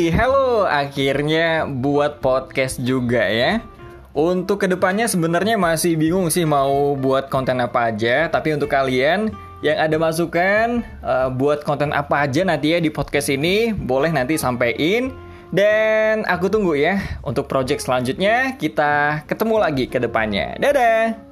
Hey, halo. Akhirnya buat podcast juga ya. Untuk ke depannya sebenarnya masih bingung sih mau buat konten apa aja. Tapi untuk kalian yang ada masukan uh, buat konten apa aja nanti ya di podcast ini, boleh nanti sampein. Dan aku tunggu ya untuk project selanjutnya kita ketemu lagi ke depannya. Dadah!